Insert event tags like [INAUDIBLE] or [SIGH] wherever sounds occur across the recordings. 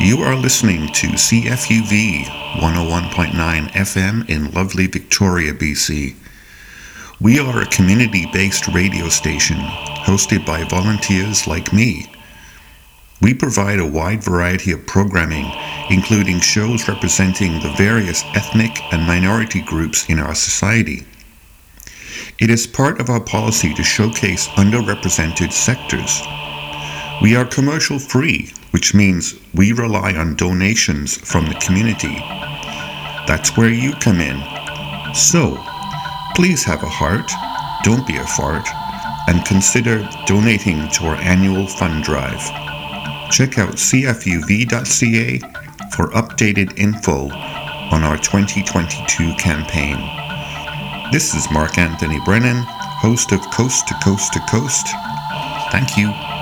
You are listening to CFUV 101.9 FM in lovely Victoria, BC. We are a community based radio station hosted by volunteers like me. We provide a wide variety of programming, including shows representing the various ethnic and minority groups in our society. It is part of our policy to showcase underrepresented sectors. We are commercial free, which means we rely on donations from the community. That's where you come in. So, please have a heart, don't be a fart, and consider donating to our annual fund drive. Check out cfuv.ca for updated info on our 2022 campaign. This is Mark Anthony Brennan, host of Coast to Coast to Coast. Thank you.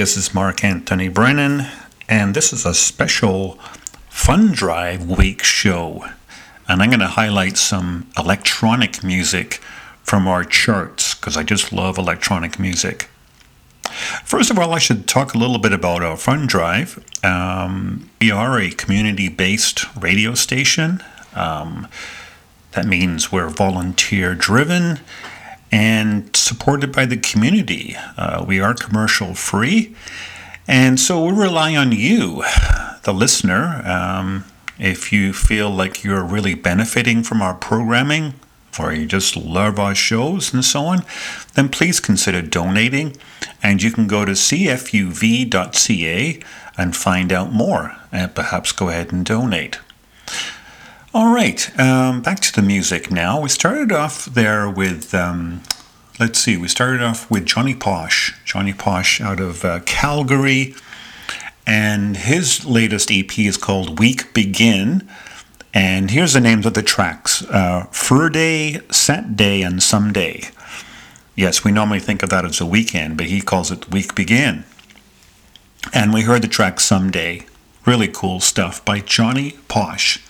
This is Mark Anthony Brennan, and this is a special Fun Drive Week show. And I'm going to highlight some electronic music from our charts because I just love electronic music. First of all, I should talk a little bit about our Fun Drive. Um, we are a community based radio station. Um, that means we're volunteer driven and supported by the community. Uh, we are commercial free, and so we rely on you, the listener. Um, if you feel like you're really benefiting from our programming, or you just love our shows and so on, then please consider donating. And you can go to cfuv.ca and find out more, and perhaps go ahead and donate. All right, um, back to the music now. We started off there with, um, let's see, we started off with Johnny Posh. Johnny Posh out of uh, Calgary. And his latest EP is called Week Begin. And here's the names of the tracks uh, Friday, Day, and Someday. Yes, we normally think of that as a weekend, but he calls it Week Begin. And we heard the track Someday. Really cool stuff by Johnny Posh.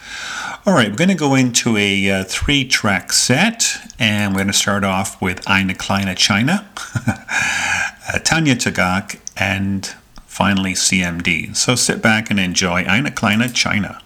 All right, we're going to go into a uh, three track set, and we're going to start off with Eine Kleine China, [LAUGHS] uh, Tanya Tagaq, and finally CMD. So sit back and enjoy Eine Kleine China.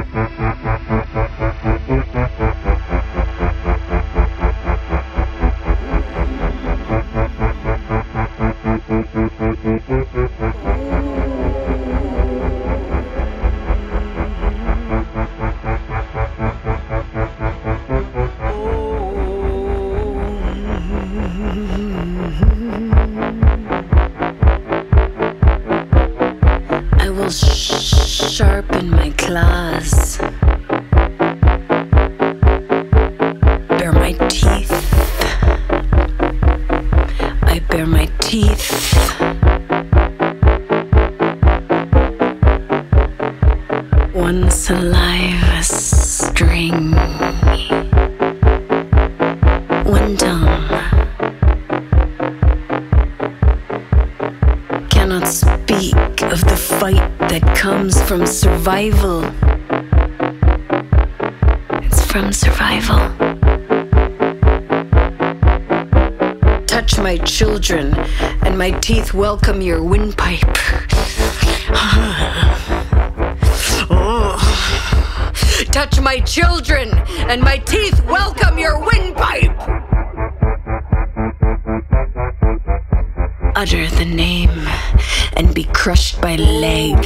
Mm-mm-mm-mm-mm. Teeth welcome your windpipe. [SIGHS] oh. Touch my children, and my teeth welcome your windpipe. Utter the name and be crushed by leg,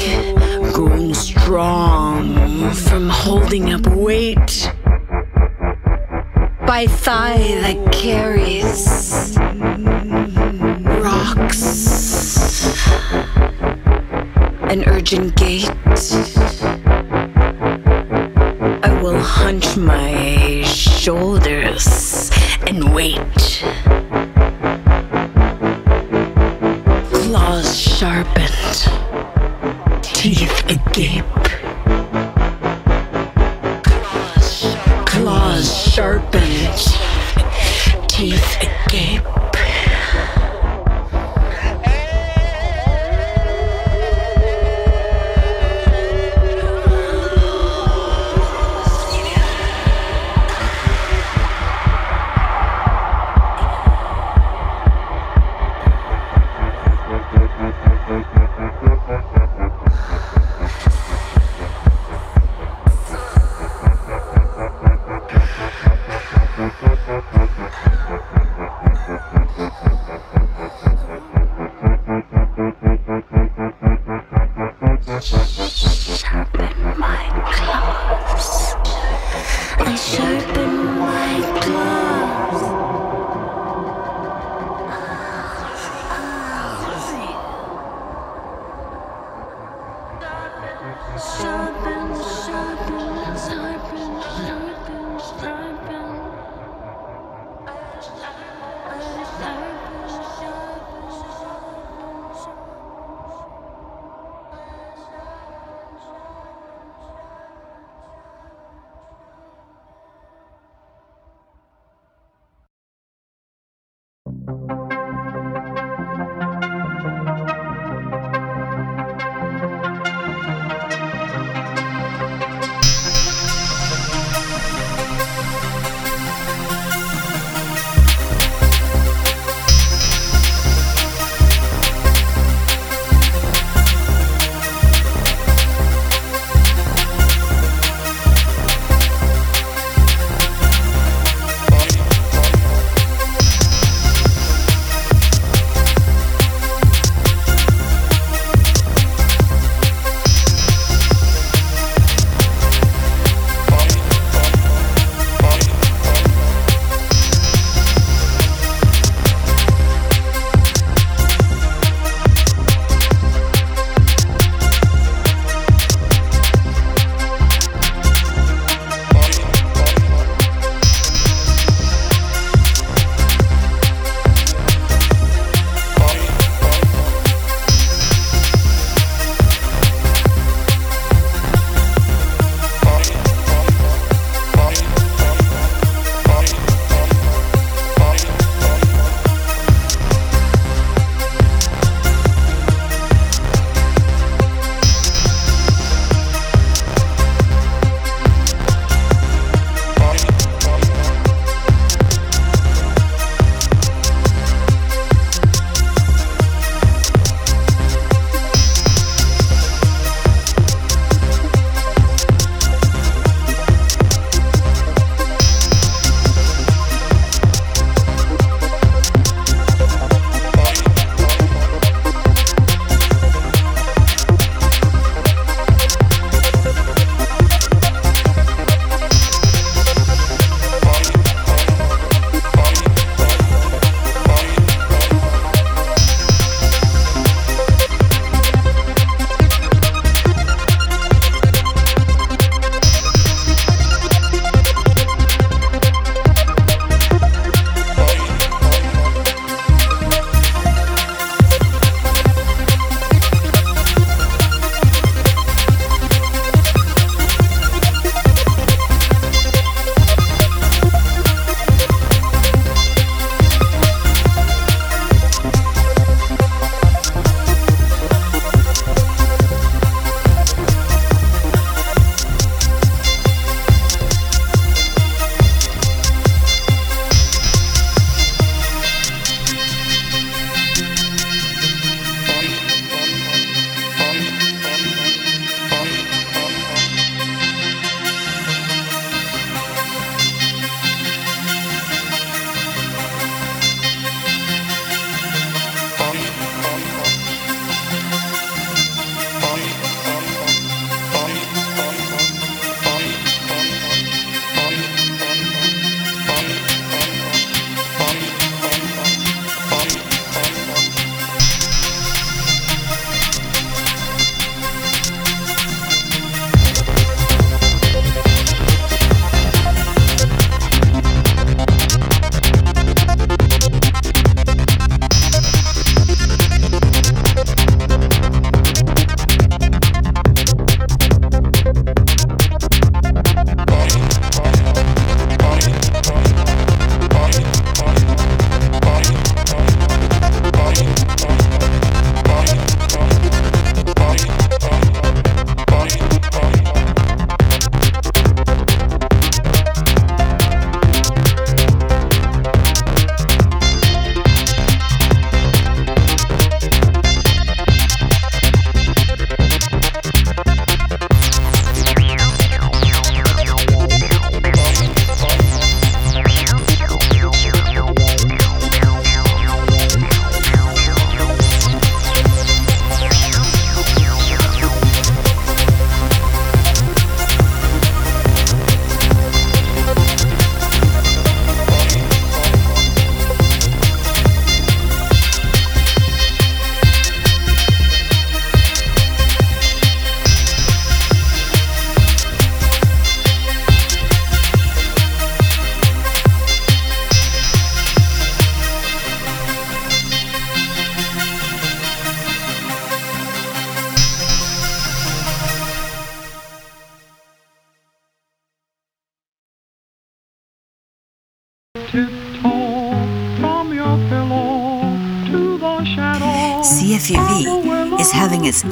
sharpened, teeth agape. Claws sharpened,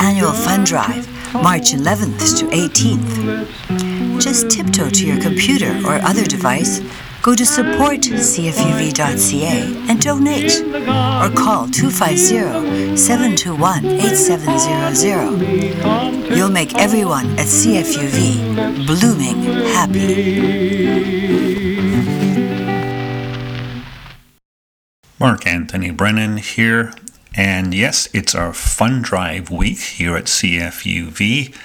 annual fund drive March 11th to 18th. Just tiptoe to your computer or other device, go to supportcfuv.ca and donate, or call 250 721 8700. You'll make everyone at CFUV blooming happy. Mark Anthony Brennan here. And yes, it's our fun drive week here at CFUV.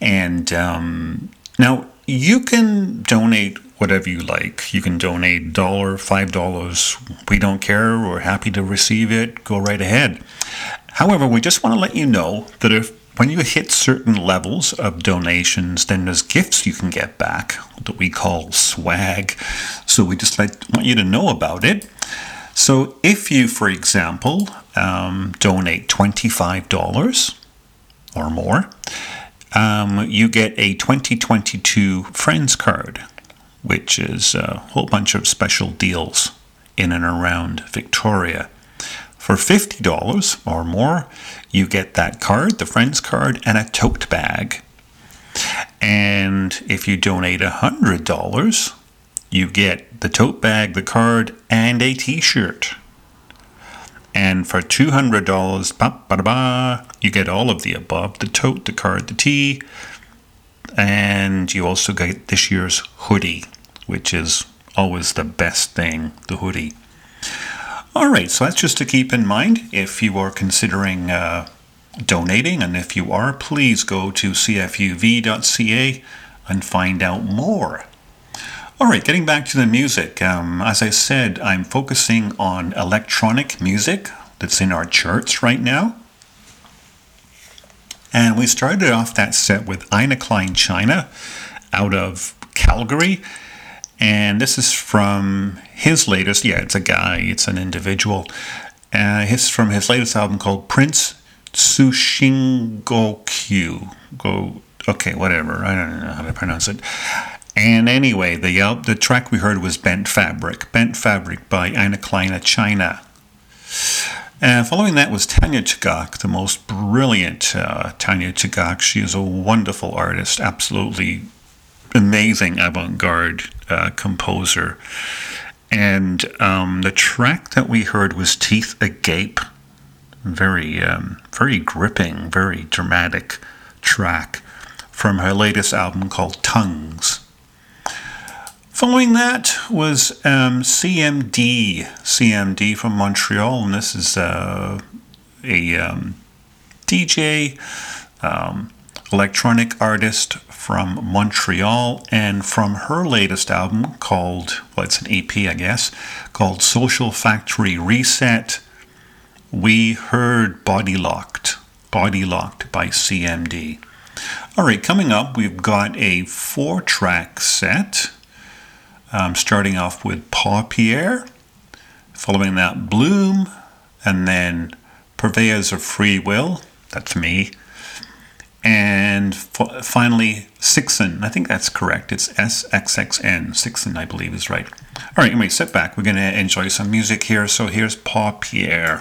And um, now you can donate whatever you like. You can donate dollar, five dollars. We don't care. We're happy to receive it. Go right ahead. However, we just want to let you know that if when you hit certain levels of donations, then there's gifts you can get back that we call swag. So we just like, want you to know about it. So if you, for example, um, donate $25 or more, um, you get a 2022 Friends card, which is a whole bunch of special deals in and around Victoria. For $50 or more, you get that card, the Friends card, and a tote bag. And if you donate $100, you get the tote bag, the card, and a t shirt. And for $200, ba, ba, ba, you get all of the above the tote, the card, the tee, and you also get this year's hoodie, which is always the best thing the hoodie. All right, so that's just to keep in mind if you are considering uh, donating, and if you are, please go to cfuv.ca and find out more. All right, getting back to the music. Um, as I said, I'm focusing on electronic music that's in our charts right now. And we started off that set with Ina Klein China out of Calgary. And this is from his latest, yeah, it's a guy, it's an individual. Uh, his from his latest album called Prince Tsushingokyu. Go, okay, whatever. I don't know how to pronounce it. And anyway, the uh, the track we heard was Bent Fabric. Bent Fabric by Ina Kleine China. And following that was Tanya Tagaq, the most brilliant uh, Tanya Tagaq. She is a wonderful artist, absolutely amazing avant garde uh, composer. And um, the track that we heard was Teeth Agape. Very, um, very gripping, very dramatic track from her latest album called Tongues. Following that was um, CMD, CMD from Montreal, and this is uh, a um, DJ, um, electronic artist from Montreal, and from her latest album called, well, it's an EP, I guess, called Social Factory Reset. We heard Body Locked, Body Locked by CMD. All right, coming up, we've got a four track set um, starting off with Paul Pierre, following that Bloom, and then Purveyors of Free Will, that's me, and f- finally Sixen. I think that's correct. It's SXXN. Sixen, I believe, is right. All right, anyway, sit back. We're going to enjoy some music here. So here's Paul Pierre.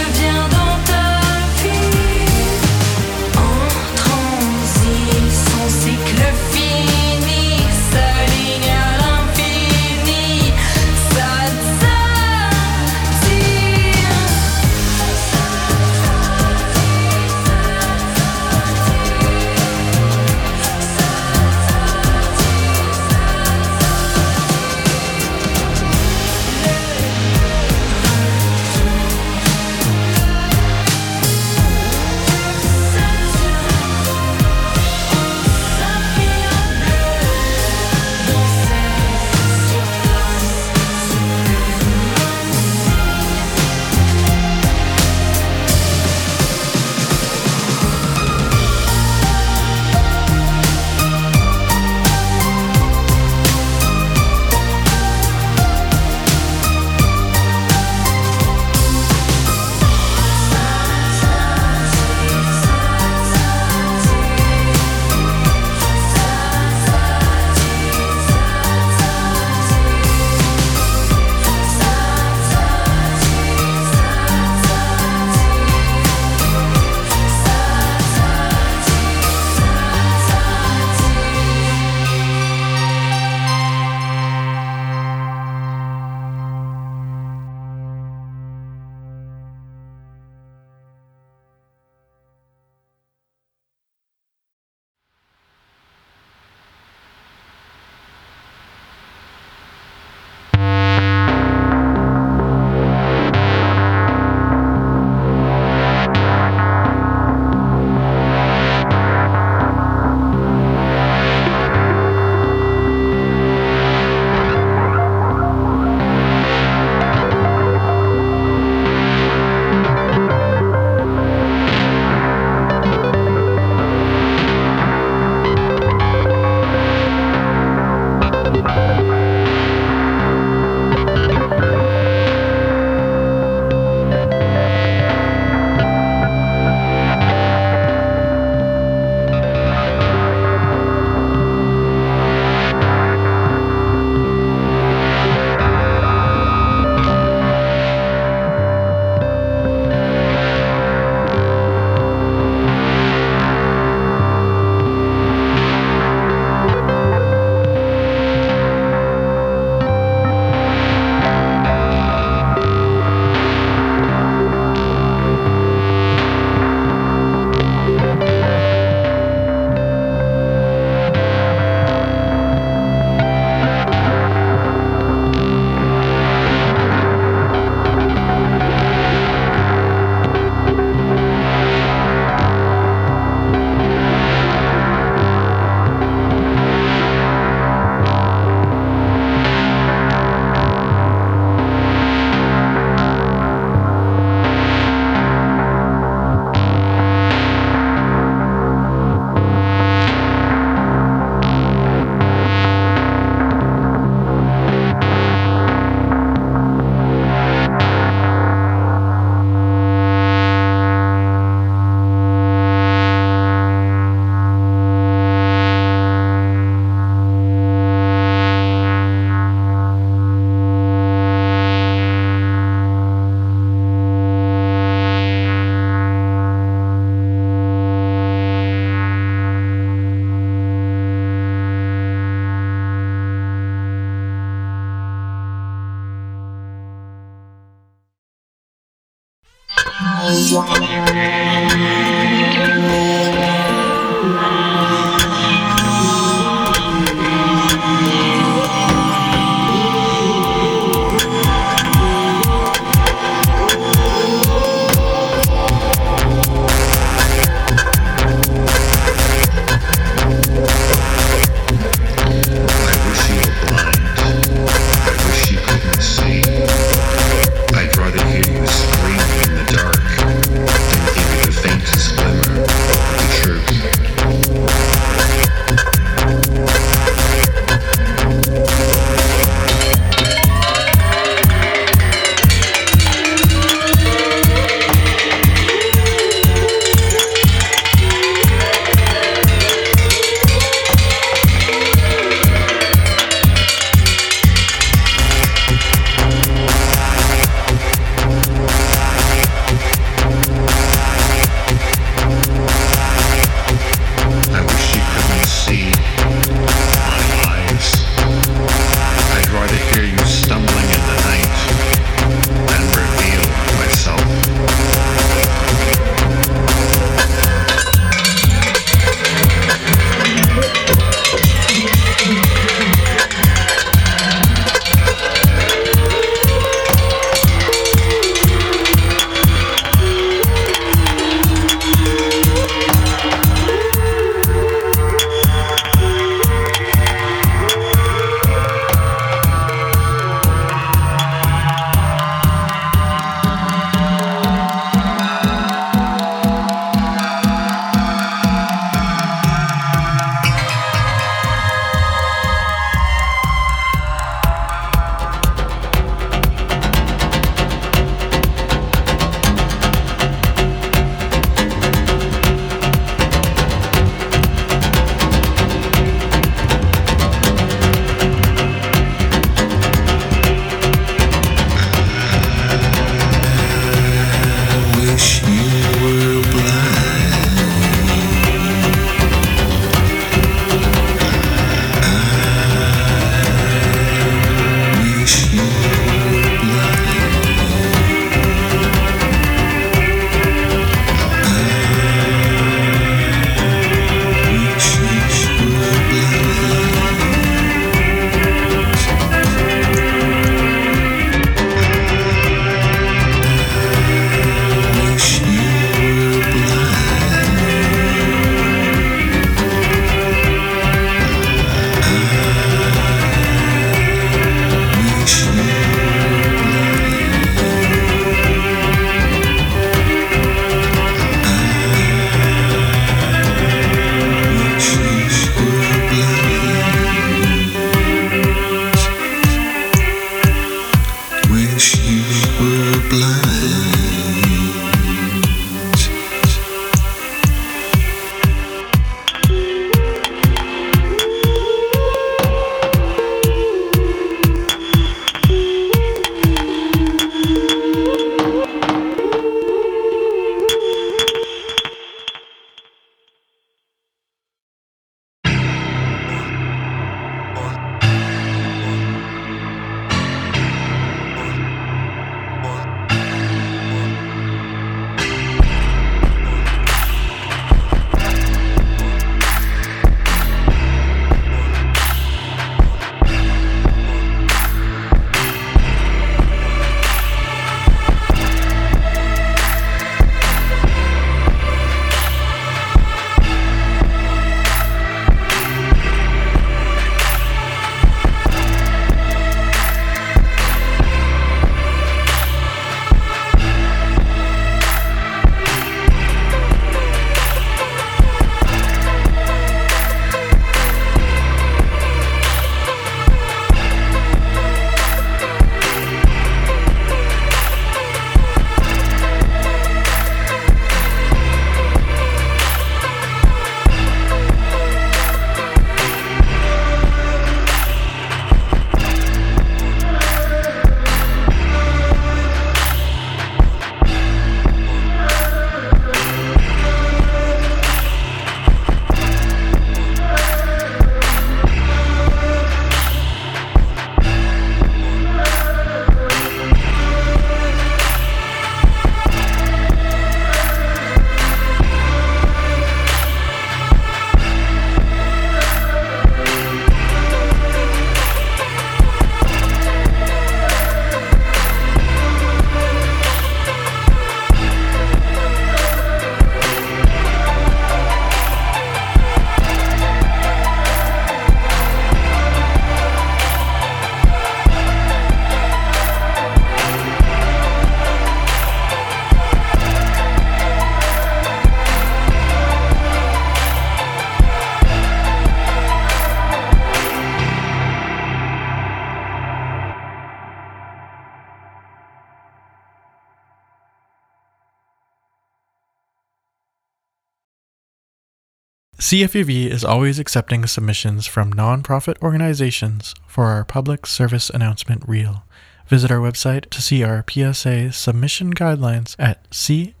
CFUV is always accepting submissions from nonprofit organizations for our public service announcement reel. Visit our website to see our PSA submission guidelines at cfuv.ca.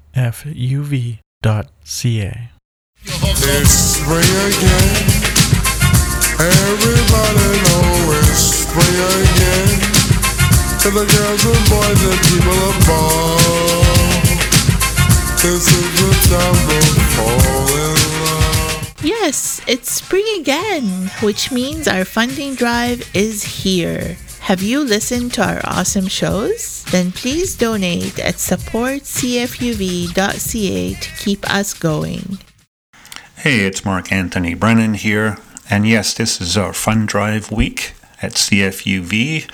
It's spring again. Everybody spring again. To the girls and boys and people above. This is the time to fall in love. Yes, it's spring again, which means our funding drive is here. Have you listened to our awesome shows? Then please donate at supportcfuv.ca to keep us going. Hey, it's Mark Anthony Brennan here. And yes, this is our fund drive week at CFUV,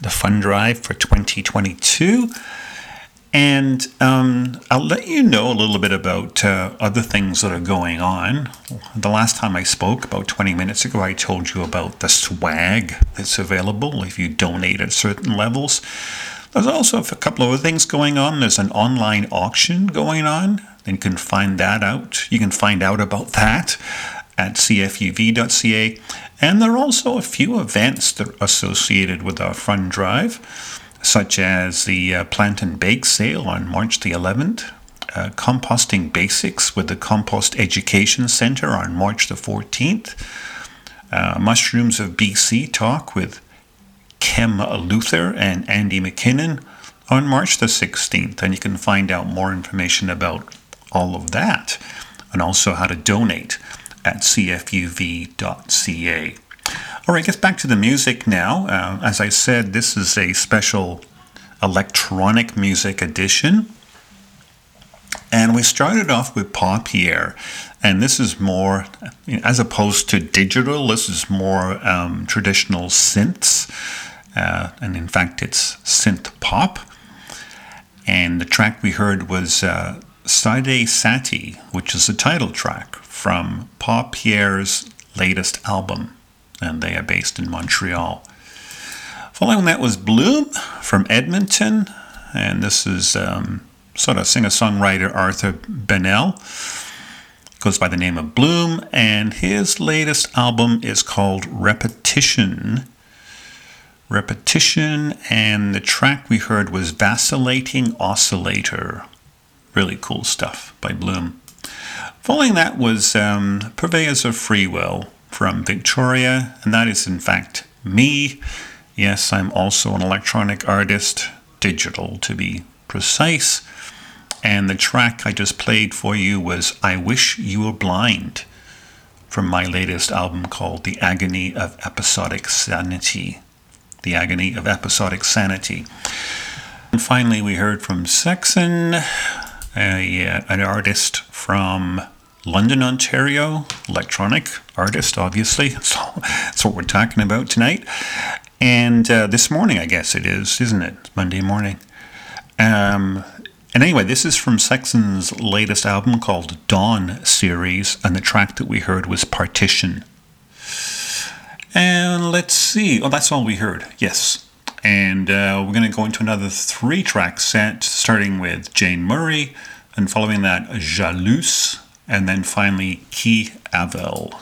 the fund drive for 2022. And um, I'll let you know a little bit about uh, other things that are going on. The last time I spoke, about 20 minutes ago, I told you about the swag that's available if you donate at certain levels. There's also a couple of other things going on. There's an online auction going on, and you can find that out. You can find out about that at cfuv.ca. And there are also a few events that are associated with our fund drive such as the uh, Plant and Bake Sale on March the 11th, uh, Composting Basics with the Compost Education Center on March the 14th, uh, Mushrooms of BC Talk with Kem Luther and Andy MacKinnon on March the 16th. And you can find out more information about all of that and also how to donate at cfuv.ca. All right, gets back to the music now. Uh, as I said, this is a special electronic music edition. And we started off with Paupière. And this is more, as opposed to digital, this is more um, traditional synths. Uh, and in fact, it's synth pop. And the track we heard was uh, Sade Sati, which is the title track from Paupière's latest album and they are based in Montreal. Following that was Bloom from Edmonton, and this is um, sort of singer songwriter Arthur Bennell. Goes by the name of Bloom, and his latest album is called Repetition. Repetition, and the track we heard was Vacillating Oscillator. Really cool stuff by Bloom. Following that was um, Purveyors of Free Will from Victoria, and that is in fact me. Yes, I'm also an electronic artist, digital to be precise. And the track I just played for you was I Wish You Were Blind from my latest album called The Agony of Episodic Sanity. The Agony of Episodic Sanity. And finally, we heard from Saxon, a, uh, an artist from London, Ontario, electronic artist, obviously. [LAUGHS] So that's what we're talking about tonight. And uh, this morning, I guess it is, isn't it? Monday morning. Um, and anyway, this is from Saxon's latest album called Dawn Series, and the track that we heard was Partition. And let's see. Oh, that's all we heard. Yes. And uh, we're going to go into another three track set, starting with Jane Murray, and following that, Jalouse and then finally Kee Avil.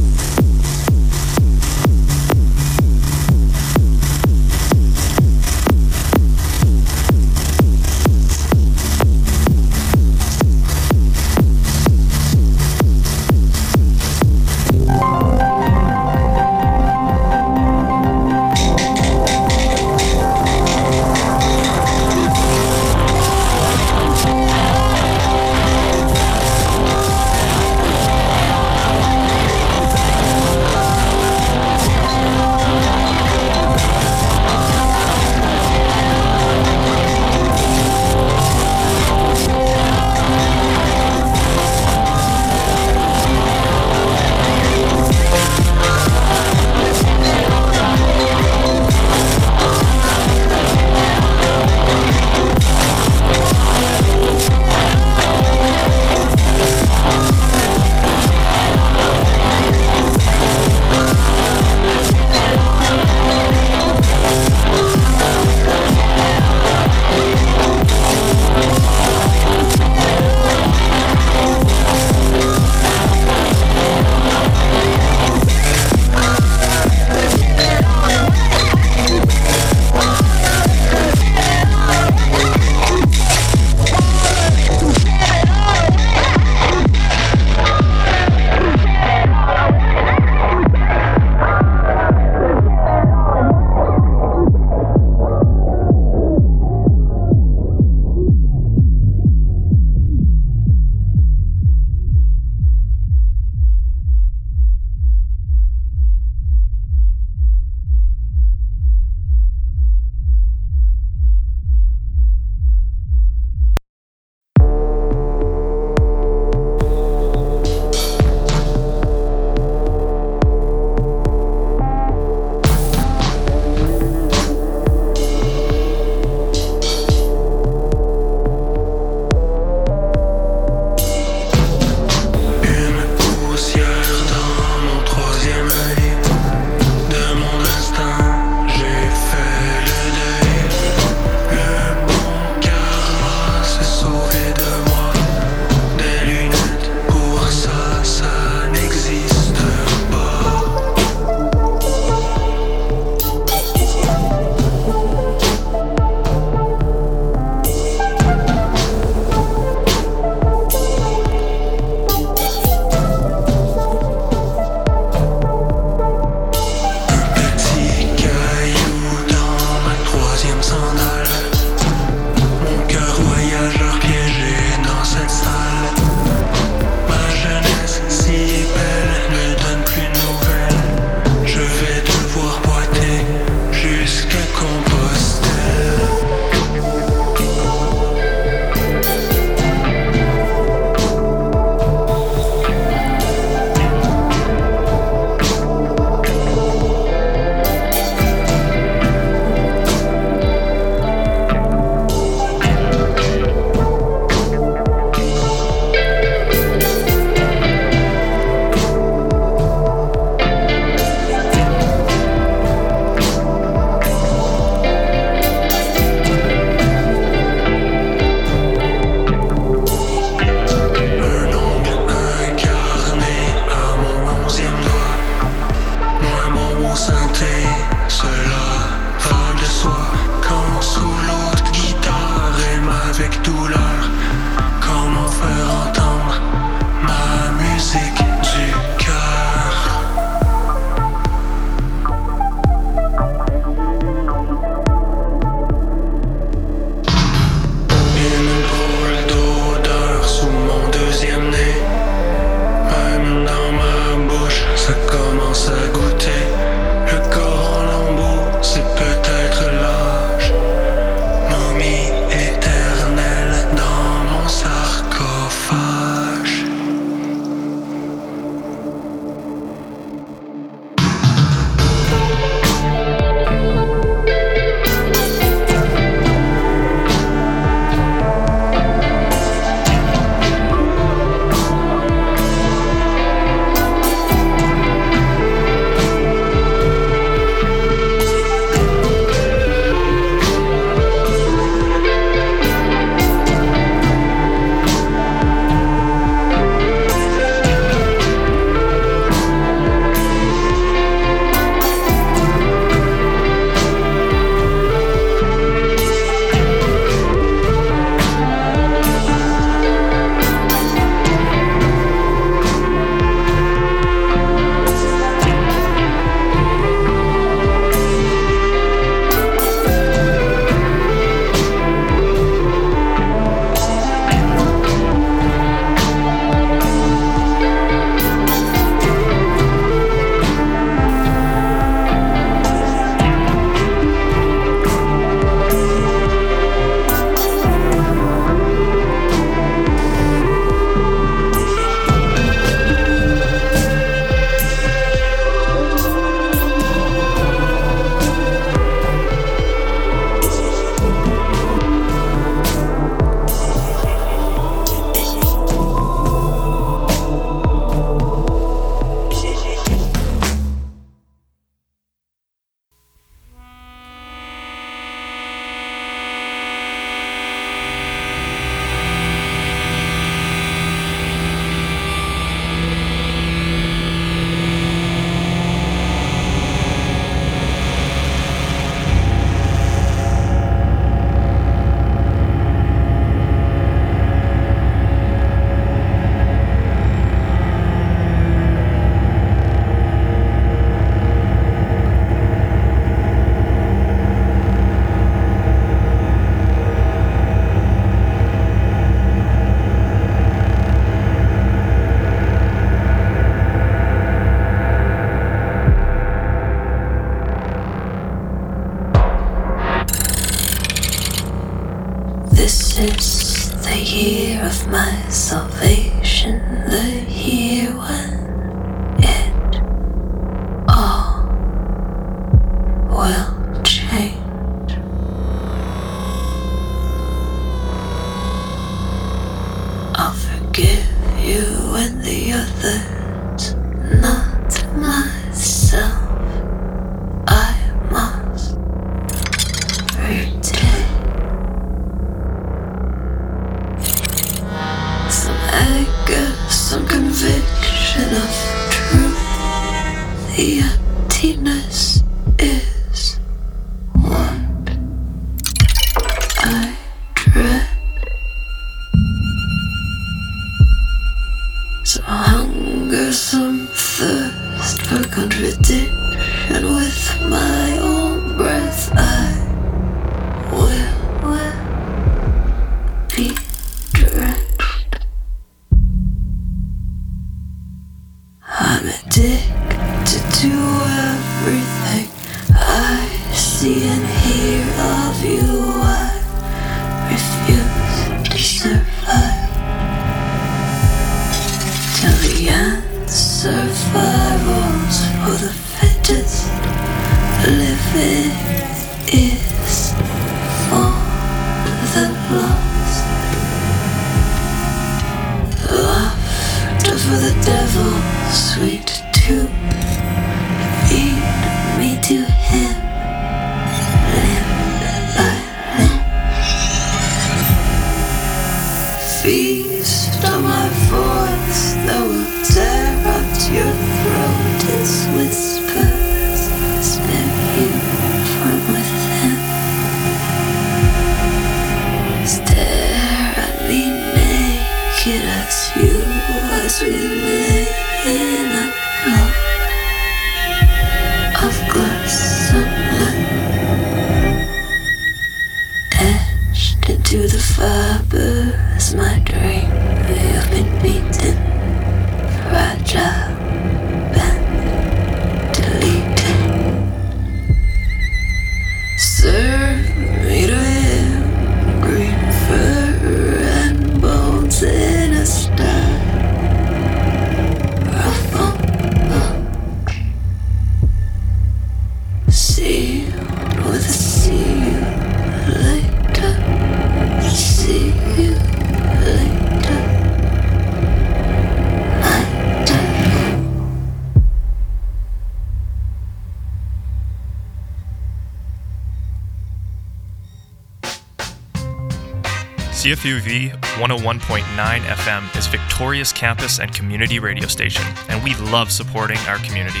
CFUV 101.9 FM is Victoria's campus and community radio station, and we love supporting our community.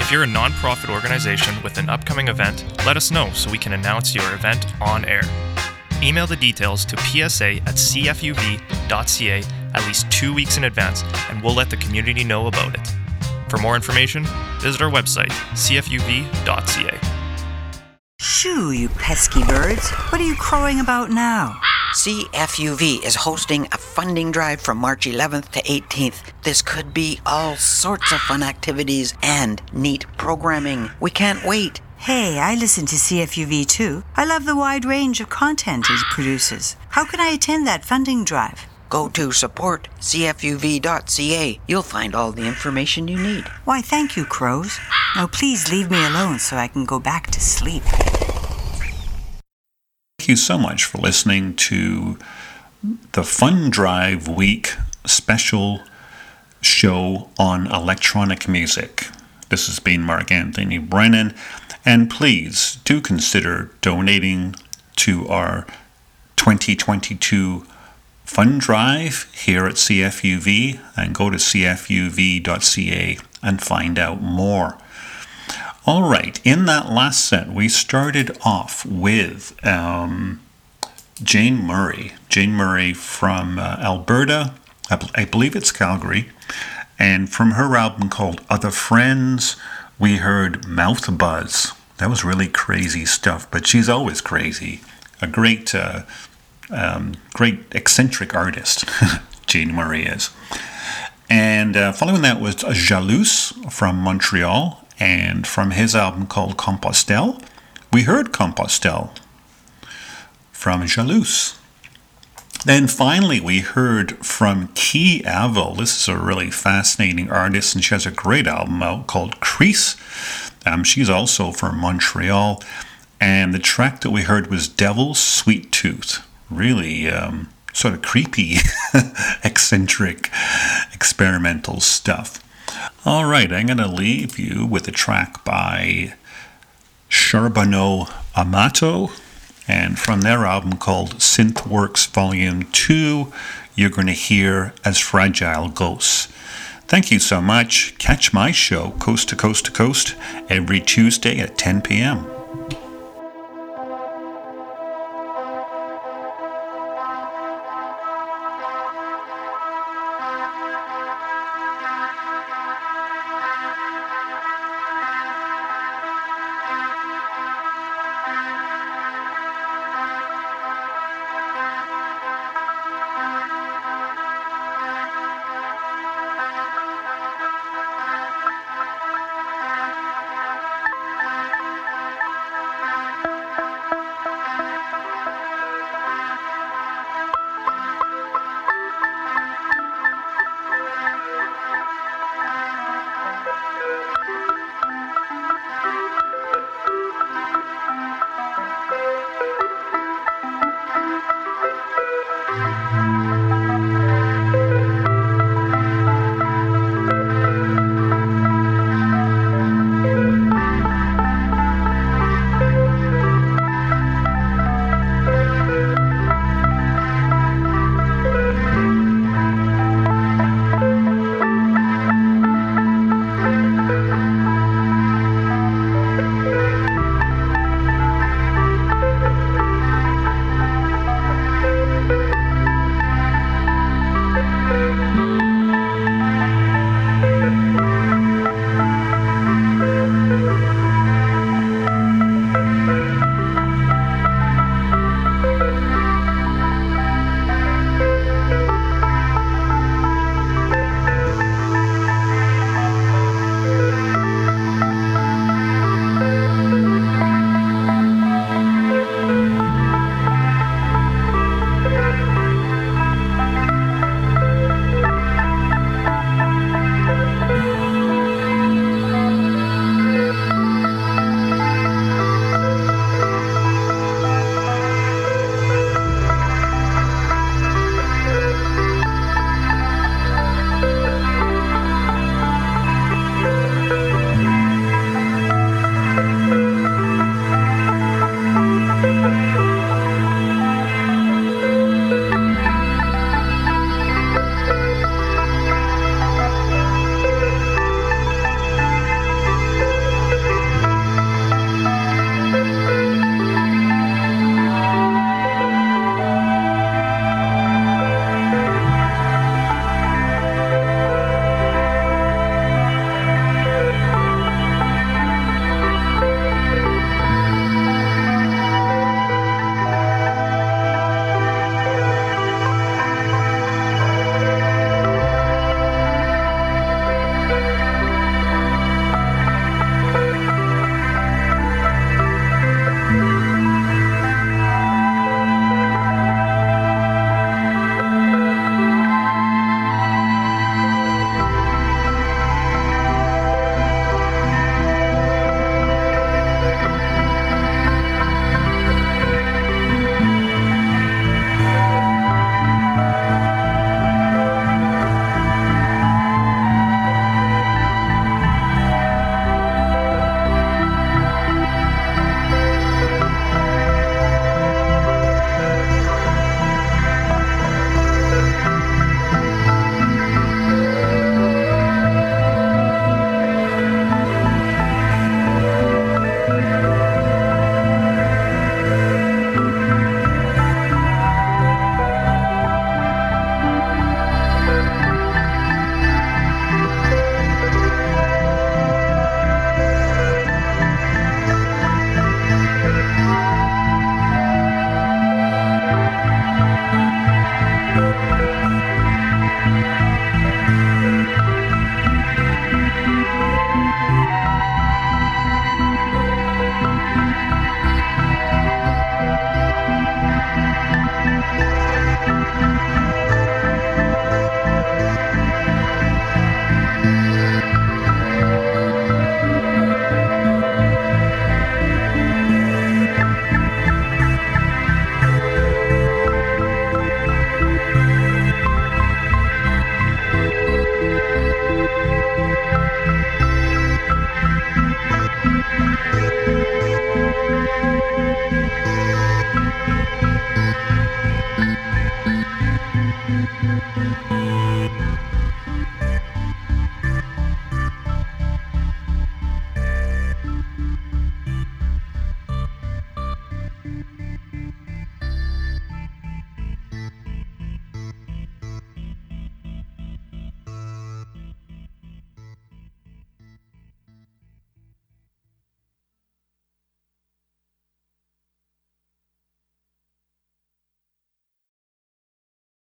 If you're a nonprofit organization with an upcoming event, let us know so we can announce your event on air. Email the details to psa at cfuv.ca at least two weeks in advance, and we'll let the community know about it. For more information, visit our website, cfuv.ca. Shoo, you pesky birds. What are you crowing about now? CFUV is hosting a funding drive from March 11th to 18th. This could be all sorts of fun activities and neat programming. We can't wait. Hey, I listen to CFUV too. I love the wide range of content it produces. How can I attend that funding drive? Go to supportcfuv.ca. You'll find all the information you need. Why, thank you, crows. Now please leave me alone so I can go back to sleep. Thank you so much for listening to the Fun Drive Week special show on electronic music. This has been Mark Anthony Brennan, and please do consider donating to our 2022 Fund Drive here at CFUV and go to cfuv.ca and find out more. All right, in that last set, we started off with um, Jane Murray. Jane Murray from uh, Alberta, I, believe it's Calgary. And from her album called Other Friends, we heard Mouth Buzz. That was really crazy stuff, but she's always crazy. A great, uh, um, great eccentric artist, [LAUGHS] Jane Murray is. And uh, following that was Jalouse from Montreal, and from his album called Compostelle, we heard Compostelle from Jalouse. Then finally, we heard from Kee Avil. This is a really fascinating artist, and she has a great album out called Crease. Um, she's also from Montreal, and the track that we heard was Devil's Sweet Tooth. Really um, sort of creepy, [LAUGHS] eccentric, experimental stuff. All right, I'm going to leave you with a track by Charbonneau Amato. And from their album called Synthworks Volume 2, you're going to hear As Fragile Ghosts. Thank you so much. Catch my show, Coast to Coast to Coast, every Tuesday at 10 p.m.